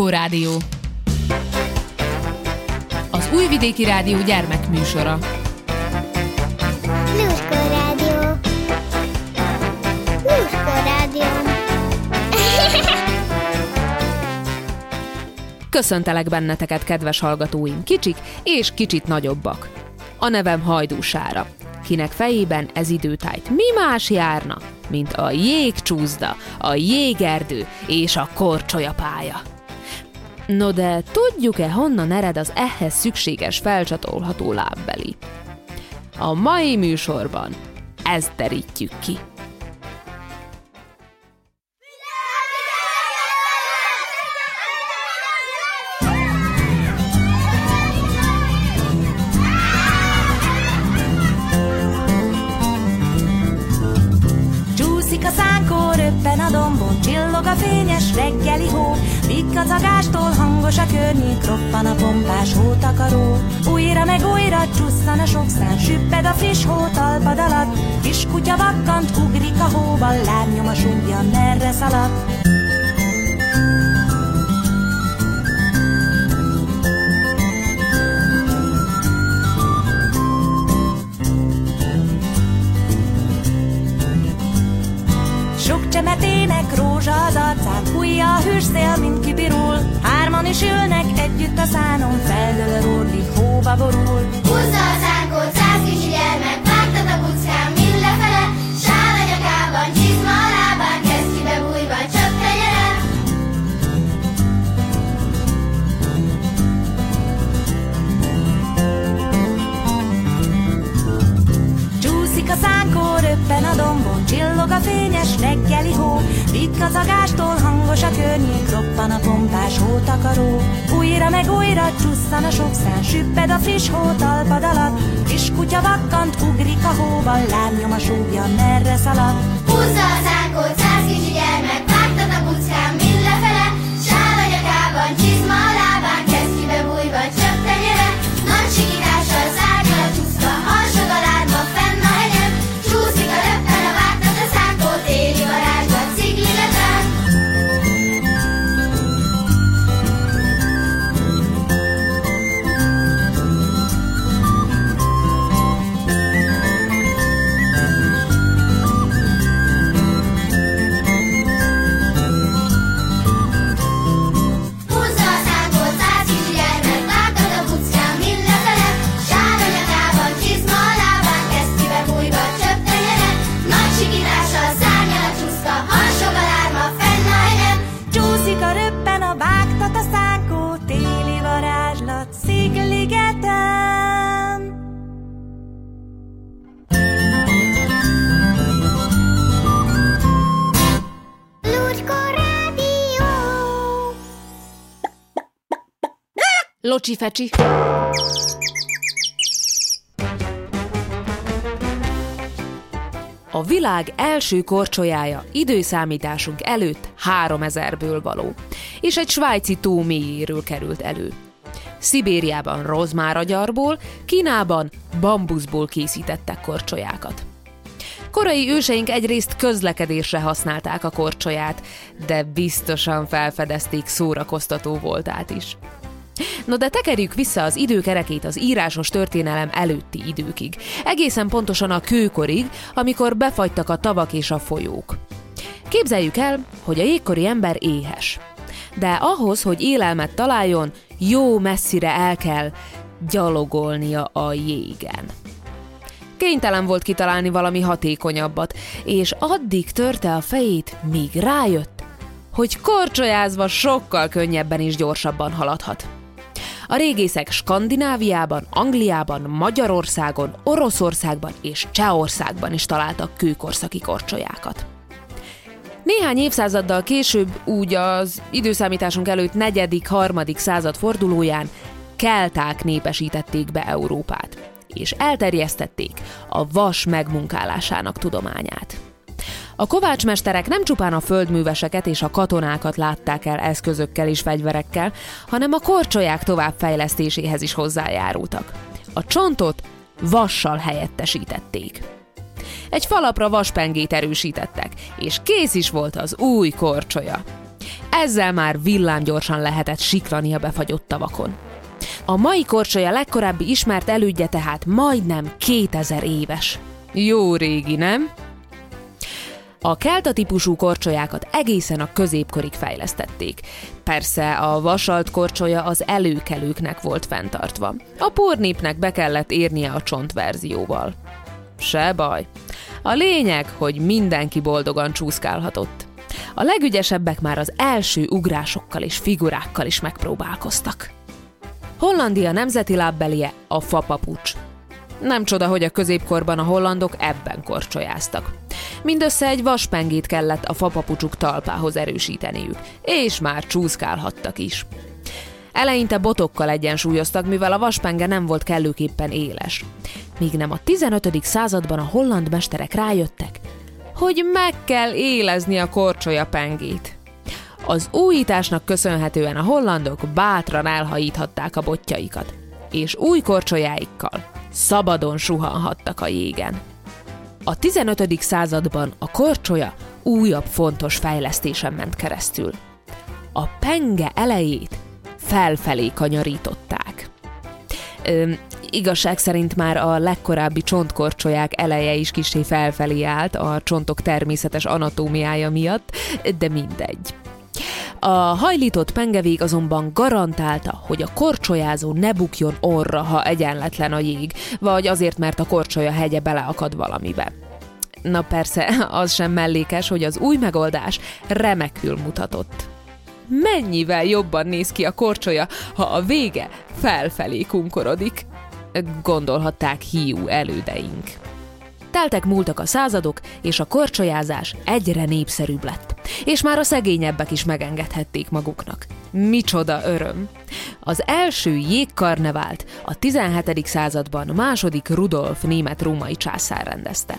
Lurskó Rádió. Az Újvidéki Rádió gyermekműsora. Lurskó Rádió. Lurskó Rádió. Köszöntelek benneteket, kedves hallgatóim, kicsik és kicsit nagyobbak. A nevem Hajdúsára, kinek fejében ez időtájt mi más járna, mint a jégcsúszda, a jégerdő és a korcsolyapálya. No de tudjuk-e, honnan ered az ehhez szükséges felcsatolható lábbeli? A mai műsorban ezt derítjük ki. A fényes reggeli hó, Pikkacagástól hangos a környék, roppan a pompás hótakaró. Újra meg újra csusszan a sok szám, süpped a friss hó talpad alatt, kis kutya vakkant, ugrik a hóban, lábnyom a súgja, merre szaladt. Is ülnek együtt a szánon, felől ródlik, hóba borul. Húzza a szánkót, csillog a fényes reggeli hó. Pikkacagástól hangos a környék, roppan a pompás hótakaró. Újra meg újra csusszan a sok szán, süpped a friss hó talpad alatt. Kis kutya vakkant, ugrik a hóban, a súgja, merre szaladt. Húzza a szánkót, száz kis gyermek, vágtat a buckán, mind lefele, sál a nyakában, csizma a Locsi fecsi! A világ első korcsolyája időszámításunk előtt 3000-ből való, és egy svájci tó mélyéről került elő. Szibériában rozmáragyarból, Kínában bambuszból készítettek korcsolyákat. Korai őseink egyrészt közlekedésre használták a korcsolyát, de biztosan felfedezték szórakoztató voltát is. No de tekerjük vissza az időkerekét az írásos történelem előtti időkig, egészen pontosan a kőkorig, amikor befagytak a tavak és a folyók. Képzeljük el, hogy a jégkori ember éhes. De ahhoz, hogy élelmet találjon, jó messzire el kell gyalogolnia a jégen. Kénytelen volt kitalálni valami hatékonyabbat, és addig törte a fejét, míg rájött, hogy korcsolyázva sokkal könnyebben és gyorsabban haladhat. A régészek Skandináviában, Angliában, Magyarországon, Oroszországban és Csehországban is találtak kőkorszaki korcsolyákat. Néhány évszázaddal később, úgy az időszámításunk előtt negyedik, harmadik század fordulóján kelták népesítették be Európát, és elterjesztették a vas megmunkálásának tudományát. A kovácsmesterek nem csupán a földműveseket és a katonákat látták el eszközökkel és fegyverekkel, hanem a korcsolyák továbbfejlesztéséhez is hozzájárultak. A csontot vassal helyettesítették. Egy falapra vaspengét erősítettek, és kész is volt az új korcsolya. Ezzel már villámgyorsan lehetett siklani a befagyott tavakon. A mai korcsolya legkorábbi ismert elődje tehát majdnem 2000 éves. Jó régi, nem? A kelta típusú korcsolyákat egészen a középkorig fejlesztették. Persze a vasalt korcsolya az előkelőknek volt fenntartva. A pornépnek be kellett érnie a csontverzióval. Se baj. A lényeg, hogy mindenki boldogan csúszkálhatott. A legügyesebbek már az első ugrásokkal és figurákkal is megpróbálkoztak. Hollandia nemzeti lábbelie a fapapucs. Nem csoda, hogy a középkorban a hollandok ebben korcsolyáztak. Mindössze egy vaspengét kellett a fapapucsuk talpához erősíteniük, és már csúszkálhattak is. Eleinte botokkal egyensúlyoztak, mivel a vaspenge nem volt kellőképpen éles. Míg nem a 15. században a holland mesterek rájöttek, hogy meg kell élezni a korcsolya pengét. Az újításnak köszönhetően a hollandok bátran elhajíthatták a botjaikat, és új korcsolyáikkal szabadon suhanhattak a jégen. A 15. században a korcsolya újabb fontos fejlesztésen ment keresztül. A penge elejét felfelé kanyarították. Ö, igazság szerint már a legkorábbi csontkorcsolyák eleje is kisé felfelé állt a csontok természetes anatómiája miatt, de mindegy. A hajlított pengevég azonban garantálta, hogy a korcsolyázó ne bukjon orra, ha egyenletlen a jég, vagy azért, mert a korcsolya hegye beleakad valamibe. Na persze, az sem mellékes, hogy az új megoldás remekül mutatott. Mennyivel jobban néz ki a korcsolya, ha a vége felfelé kunkorodik? Gondolhatták hiú elődeink. Teltek múltak a századok, és a korcsolyázás egyre népszerűbb lett. És már a szegényebbek is megengedhették maguknak. Micsoda öröm! Az első jégkarnevált a 17. században második Rudolf német-római császár rendezte.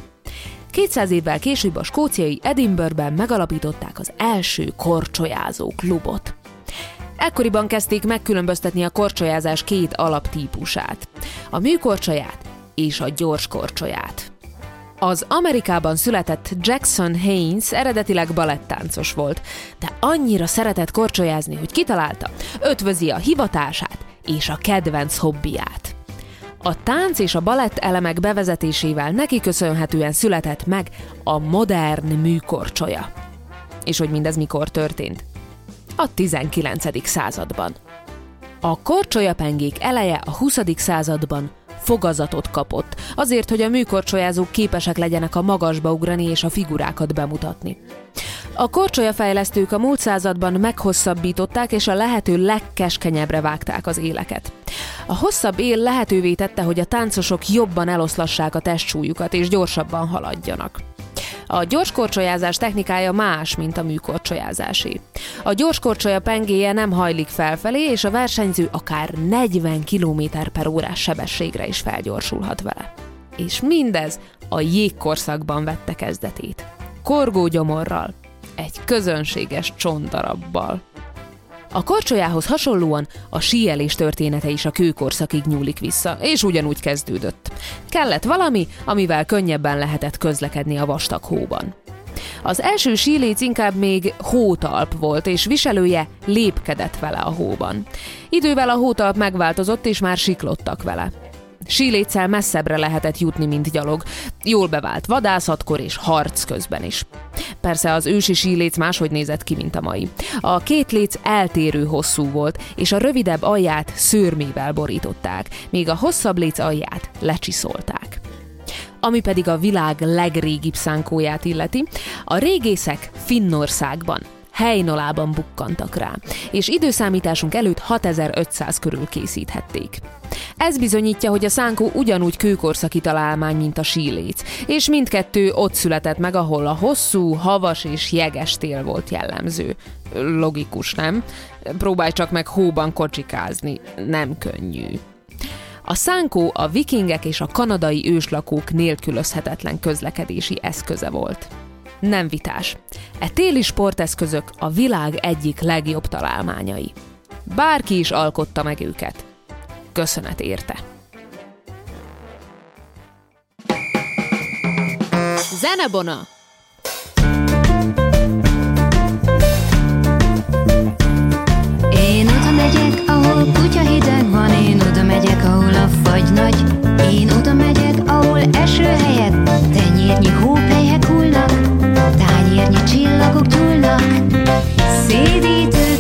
200 évvel később a skóciai Edinburghben megalapították az első korcsolyázó klubot. Ekkoriban kezdték megkülönböztetni a korcsolyázás két alaptípusát, a műkorcsolyát és a gyors korcsolyát. Az Amerikában született Jackson Haynes eredetileg balettáncos volt, de annyira szeretett korcsolyázni, hogy kitalálta, ötvözi a hivatását és a kedvenc hobbiját. A tánc és a balett elemek bevezetésével neki köszönhetően született meg a modern műkorcsolya. És hogy mindez mikor történt? A 19. században. A korcsolyapengék eleje a 20. században fogazatot kapott, azért, hogy a műkorcsolyázók képesek legyenek a magasba ugrani és a figurákat bemutatni. A korcsolyafejlesztők a múlt században meghosszabbították és a lehető legkeskenyebbre vágták az éleket. A hosszabb él lehetővé tette, hogy a táncosok jobban eloszlassák a testsúlyukat és gyorsabban haladjanak. A gyorskorcsolyázás technikája más, mint a műkorcsolyázásé. A gyorskorcsolya pengéje nem hajlik felfelé, és a versenyző akár 40 km per órás sebességre is felgyorsulhat vele. És mindez a jégkorszakban vette kezdetét. Korgó gyomorral, egy közönséges csontdarabbal. A korcsolyához hasonlóan a síelés története is a kőkorszakig nyúlik vissza, és ugyanúgy kezdődött. Kellett valami, amivel könnyebben lehetett közlekedni a vastag hóban. Az első síléc inkább még hótalp volt, és viselője lépkedett vele a hóban. Idővel a hótalp megváltozott, és már siklottak vele. Síléccel messzebbre lehetett jutni, mint gyalog. Jól bevált vadászatkor és harc közben is. Persze az ősi síléc máshogy nézett ki, mint a mai. A két léc eltérő hosszú volt, és a rövidebb alját szőrmével borították, míg a hosszabb léc alját lecsiszolták ami pedig a világ legrégibb szánkóját illeti, a régészek Finnországban, Hejnolában bukkantak rá, és időszámításunk előtt 6500 körül készíthették. Ez bizonyítja, hogy a szánkó ugyanúgy kőkorszaki találmány, mint a síléc, és mindkettő ott született meg, ahol a hosszú, havas és jeges tél volt jellemző. Logikus, nem? Próbálj csak meg hóban kocsikázni. Nem könnyű. A szánkó a vikingek és a kanadai őslakók nélkülözhetetlen közlekedési eszköze volt. Nem vitás. E téli sporteszközök a világ egyik legjobb találmányai. Bárki is alkotta meg őket. Köszönet érte. Zenebona! Én oda megyek, ahol kutya hideg van, én oda megyek, ahol a fagy nagy. Én oda megyek, ahol eső helyett tenyérnyi hópelyhek hullnak, tányérnyi csillagok gyúlnak. Szédítő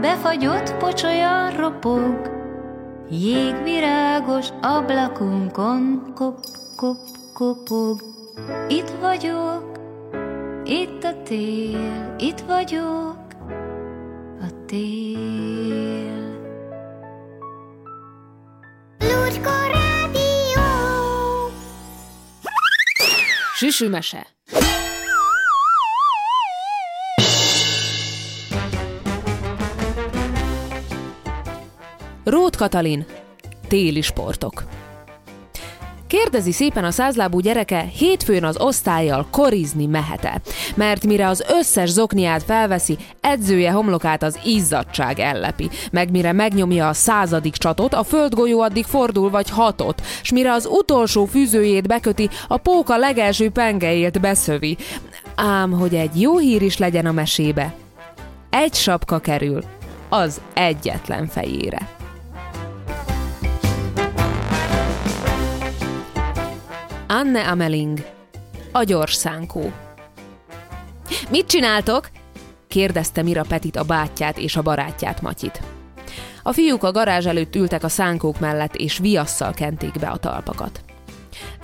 befagyott pocsolya ropog, jégvirágos ablakunkon kop-kop-kopog. Itt vagyok, itt a tél, itt vagyok, a tél. Lurko Rádió! Süsümese! Rót Katalin, téli sportok. Kérdezi szépen a százlábú gyereke, hétfőn az osztályjal korizni mehete, mert mire az összes zokniát felveszi, edzője homlokát az izzadság ellepi, meg mire megnyomja a századik csatot, a földgolyó addig fordul vagy hatot, s mire az utolsó fűzőjét beköti, a póka legelső pengejét beszövi. Ám, hogy egy jó hír is legyen a mesébe, egy sapka kerül az egyetlen fejére. Anne Ameling, a gyors szánkó. Mit csináltok? kérdezte Mira Petit a bátyját és a barátját Matyit. A fiúk a garázs előtt ültek a szánkók mellett, és viasszal kenték be a talpakat.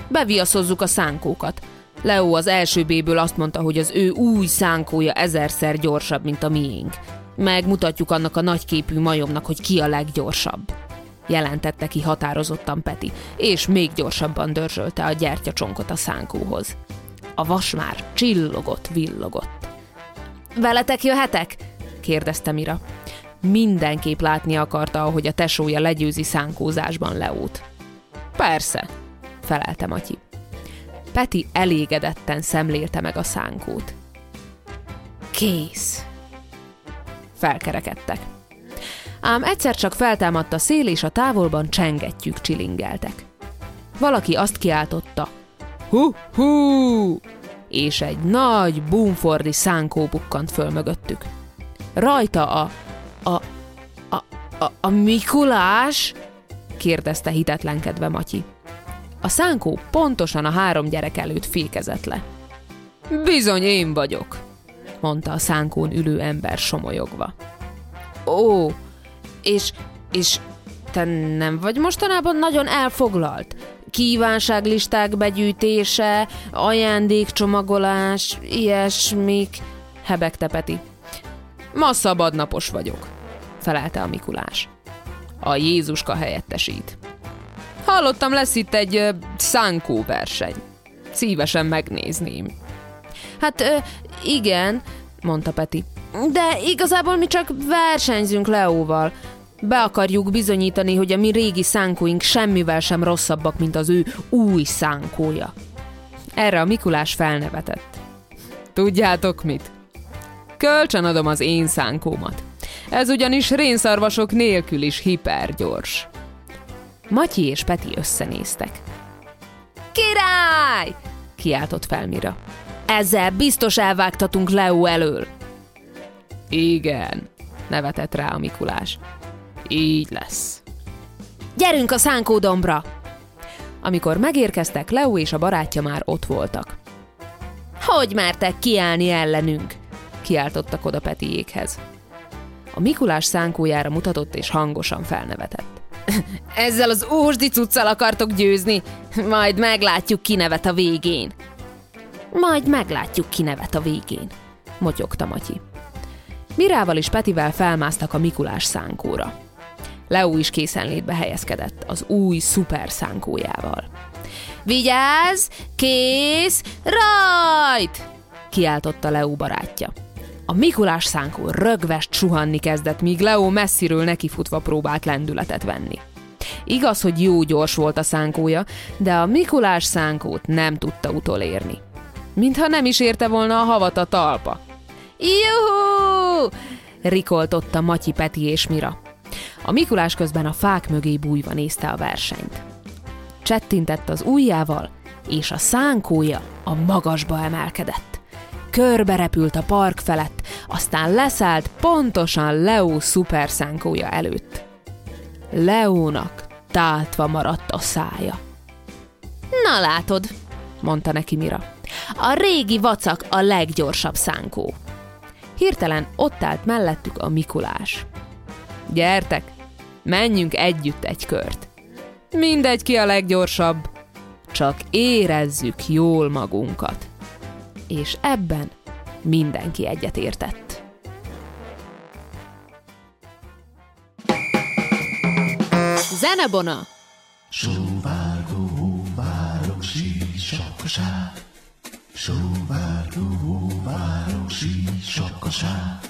Beviaszozzuk a szánkókat. Leo az első béből azt mondta, hogy az ő új szánkója ezerszer gyorsabb, mint a miénk. Megmutatjuk annak a nagyképű majomnak, hogy ki a leggyorsabb jelentette ki határozottan Peti, és még gyorsabban dörzsölte a gyertyacsonkot a szánkóhoz. A vas már csillogott, villogott. Veletek jöhetek? kérdezte Mira. Mindenképp látni akarta, ahogy a tesója legyőzi szánkózásban Leót. Persze, felelte Matyi. Peti elégedetten szemlélte meg a szánkót. Kész. Felkerekedtek ám egyszer csak feltámadt a szél, és a távolban csengettyűk csilingeltek. Valaki azt kiáltotta, hú-hú, és egy nagy bumfordi szánkó bukkant föl mögöttük. Rajta a, a, a, a, a Mikulás? kérdezte hitetlenkedve Matyi. A szánkó pontosan a három gyerek előtt fékezett le. Bizony én vagyok, mondta a szánkón ülő ember somolyogva. Ó, és, és te nem vagy mostanában nagyon elfoglalt? Kívánságlisták begyűjtése, ajándékcsomagolás, ilyesmik, hebegte Peti. Ma szabadnapos vagyok, felelte a Mikulás. A Jézuska helyettesít. Hallottam, lesz itt egy uh, szánkó verseny. Szívesen megnézném. Hát uh, igen, mondta Peti. De igazából mi csak versenyzünk Leóval. Be akarjuk bizonyítani, hogy a mi régi szánkóink semmivel sem rosszabbak, mint az ő új szánkója. Erre a Mikulás felnevetett. Tudjátok mit? Kölcsön adom az én szánkómat. Ez ugyanis rénszarvasok nélkül is hipergyors. Matyi és Peti összenéztek. Király! kiáltott fel Mira. Ezzel biztos elvágtatunk Leo elől. Igen, nevetett rá a Mikulás. Így lesz. Gyerünk a szánkódombra! Amikor megérkeztek, Leo és a barátja már ott voltak. Hogy mertek kiállni ellenünk? Kiáltottak oda Petiékhez. A Mikulás szánkójára mutatott és hangosan felnevetett. Ezzel az ósdi cuccal akartok győzni? Majd meglátjuk ki nevet a végén. Majd meglátjuk ki nevet a végén, motyogta Matyi. Mirával és Petivel felmásztak a Mikulás szánkóra. Leo is készenlétbe helyezkedett az új szuper szánkójával. Vigyázz! Kész! Rajt! kiáltotta Leo barátja. A Mikulás szánkó rögvest suhanni kezdett, míg Leo messziről nekifutva próbált lendületet venni. Igaz, hogy jó gyors volt a szánkója, de a Mikulás szánkót nem tudta utolérni. Mintha nem is érte volna a havat a talpa. Juhú! rikoltotta Matyi Peti és Mira. A Mikulás közben a fák mögé bújva nézte a versenyt. Csettintett az ujjával, és a szánkója a magasba emelkedett. Körbe repült a park felett, aztán leszállt pontosan Leo szuperszánkója előtt. Leónak táltva maradt a szája. Na látod, mondta neki Mira. A régi vacak a leggyorsabb szánkó. Hirtelen ott állt mellettük a Mikulás. Gyertek, menjünk együtt egy kört. Mindegy ki a leggyorsabb, csak érezzük jól magunkat. És ebben mindenki egyetértett. Zenebona! Sóvárgó, várok, sí, sapkasá. Sóvárgó, várok, sí, sapkasá.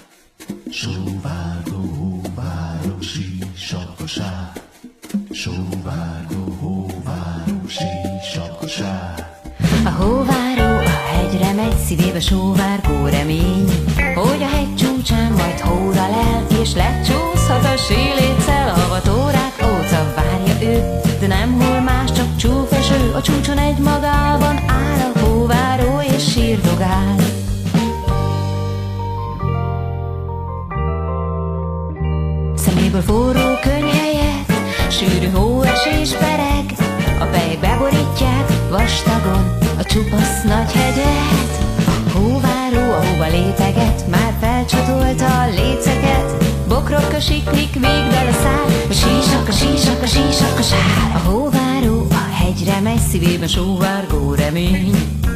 Sóvárgó, városi sapkasá, sóvárgó, városi sapkasá. hóváró a hegyre megy, szívébe sóvárgó remény, hogy a hegy csúcsán majd hóra lel, és lecsúszhat a síléccel, a vatórák óca várja ő, de nem hol más, csak csúfeső, a csúcson egy magában áll a hóváró és sírdogál. Szeméből forró könyhelyet, sűrű hóesés pereg, a pejek beborítják vastagon a csupasz nagy hegyet. A hóváró a hóba léteget, már felcsatolta a léceket, bokrok a siklik, végdal a szár, a sísak, a sísak, a sísak, a sár. A hóváró a hegyre megy, szívében sóvárgó remény,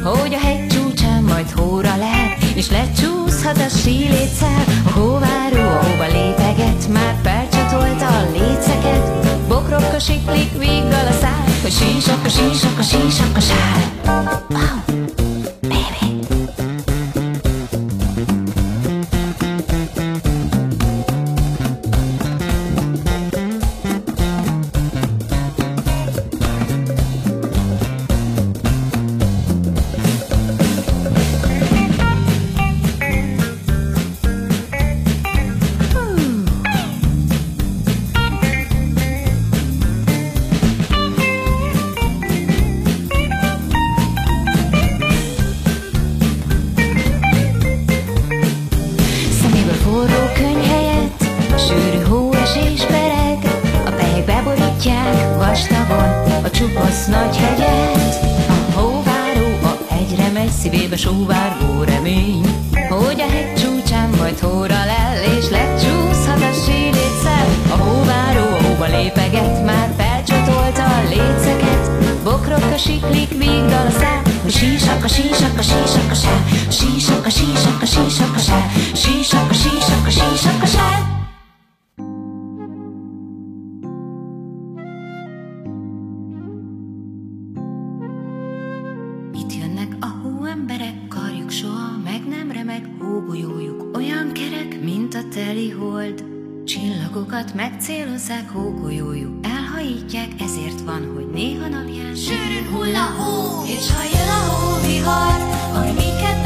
hogy a hegy csúcsán majd hóra lehet, és lecsúszhat a síléccel. A hóváró a hóba léteget, már felcsatolta a léceket, bokrok a siklik, végdal a szár, a sísak, a sísak, a sísak, a sár. Bokrok a siklik, végdal a szár A sísak, a sísak, a sísak, a Sísak, a sísak, a sísak, a sár Sísak, a sísak, a sísak, a sár Itt jönnek a hóemberek, karjuk soha meg nem remeg, hógolyójuk olyan kerek, mint a teli hold. Csillagokat megcélozzák, hógolyójuk elhajítják, ezért van, hogy néha napján Sűrűn hull a hó, és ha jön a hóvihar, ami minket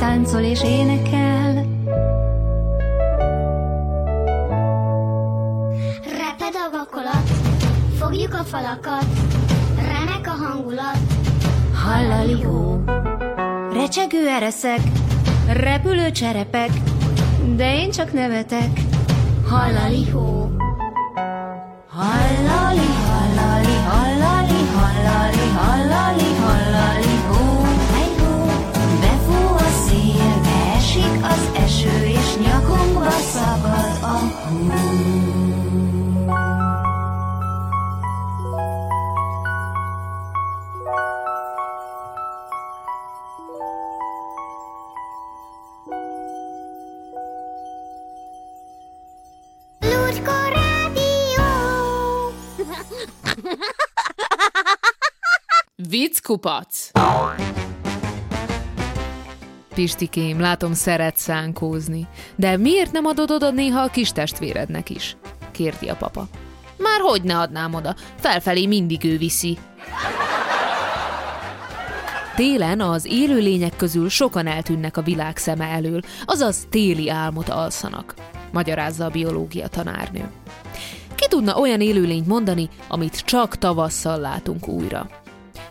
táncol és énekel. Reped a vakolat, fogjuk a falakat, remek a hangulat. Hallali hó, recsegő ereszek, repülő cserepek, de én csak nevetek. Hallali Vicckupac! Pistikém, látom, szeret szánkózni. De miért nem adod oda néha a kis testvérednek is? Kérti a papa. Már hogy ne adnám oda? Felfelé mindig ő viszi. Télen az élőlények közül sokan eltűnnek a világ szeme elől, azaz téli álmot alszanak, magyarázza a biológia tanárnő. Tudna olyan élőlényt mondani, amit csak tavasszal látunk újra?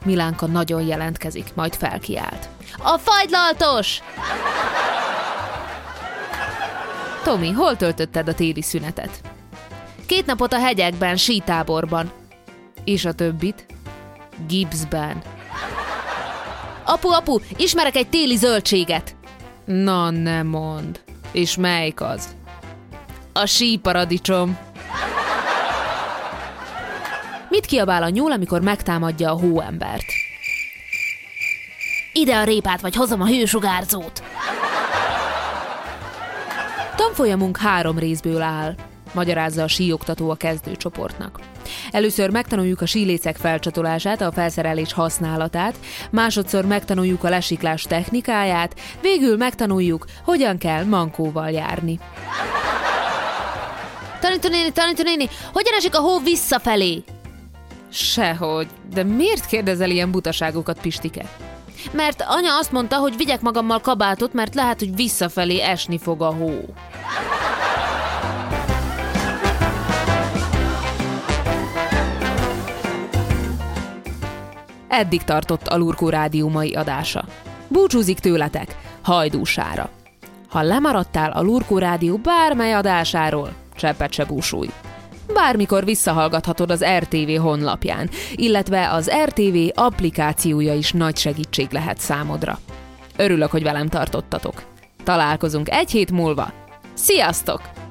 Milánka nagyon jelentkezik, majd felkiált. A fagylaltos! Tomi, hol töltötted a téli szünetet? Két napot a hegyekben, sítáborban. És a többit? Gibbsben. Apu, apu, ismerek egy téli zöldséget. Na, ne mond. És melyik az? A síparadicsom. Mit kiabál a nyúl, amikor megtámadja a hóembert? Ide a répát, vagy hozom a hősugárzót. Tanfolyamunk három részből áll, magyarázza a síoktató a kezdőcsoportnak. Először megtanuljuk a sílécek felcsatolását, a felszerelés használatát, másodszor megtanuljuk a lesiklás technikáját, végül megtanuljuk, hogyan kell mankóval járni. Tanító néni, tanító néni, hogyan esik a hó visszafelé? Sehogy, de miért kérdezel ilyen butaságokat, Pistike? Mert anya azt mondta, hogy vigyek magammal kabátot, mert lehet, hogy visszafelé esni fog a hó. Eddig tartott a Lurkó Rádió mai adása. Búcsúzik tőletek, hajdúsára. Ha lemaradtál a Lurkó Rádió bármely adásáról, cseppet se búsulj. Bármikor visszahallgathatod az RTV honlapján, illetve az RTV applikációja is nagy segítség lehet számodra. Örülök, hogy velem tartottatok. Találkozunk egy hét múlva. Sziasztok!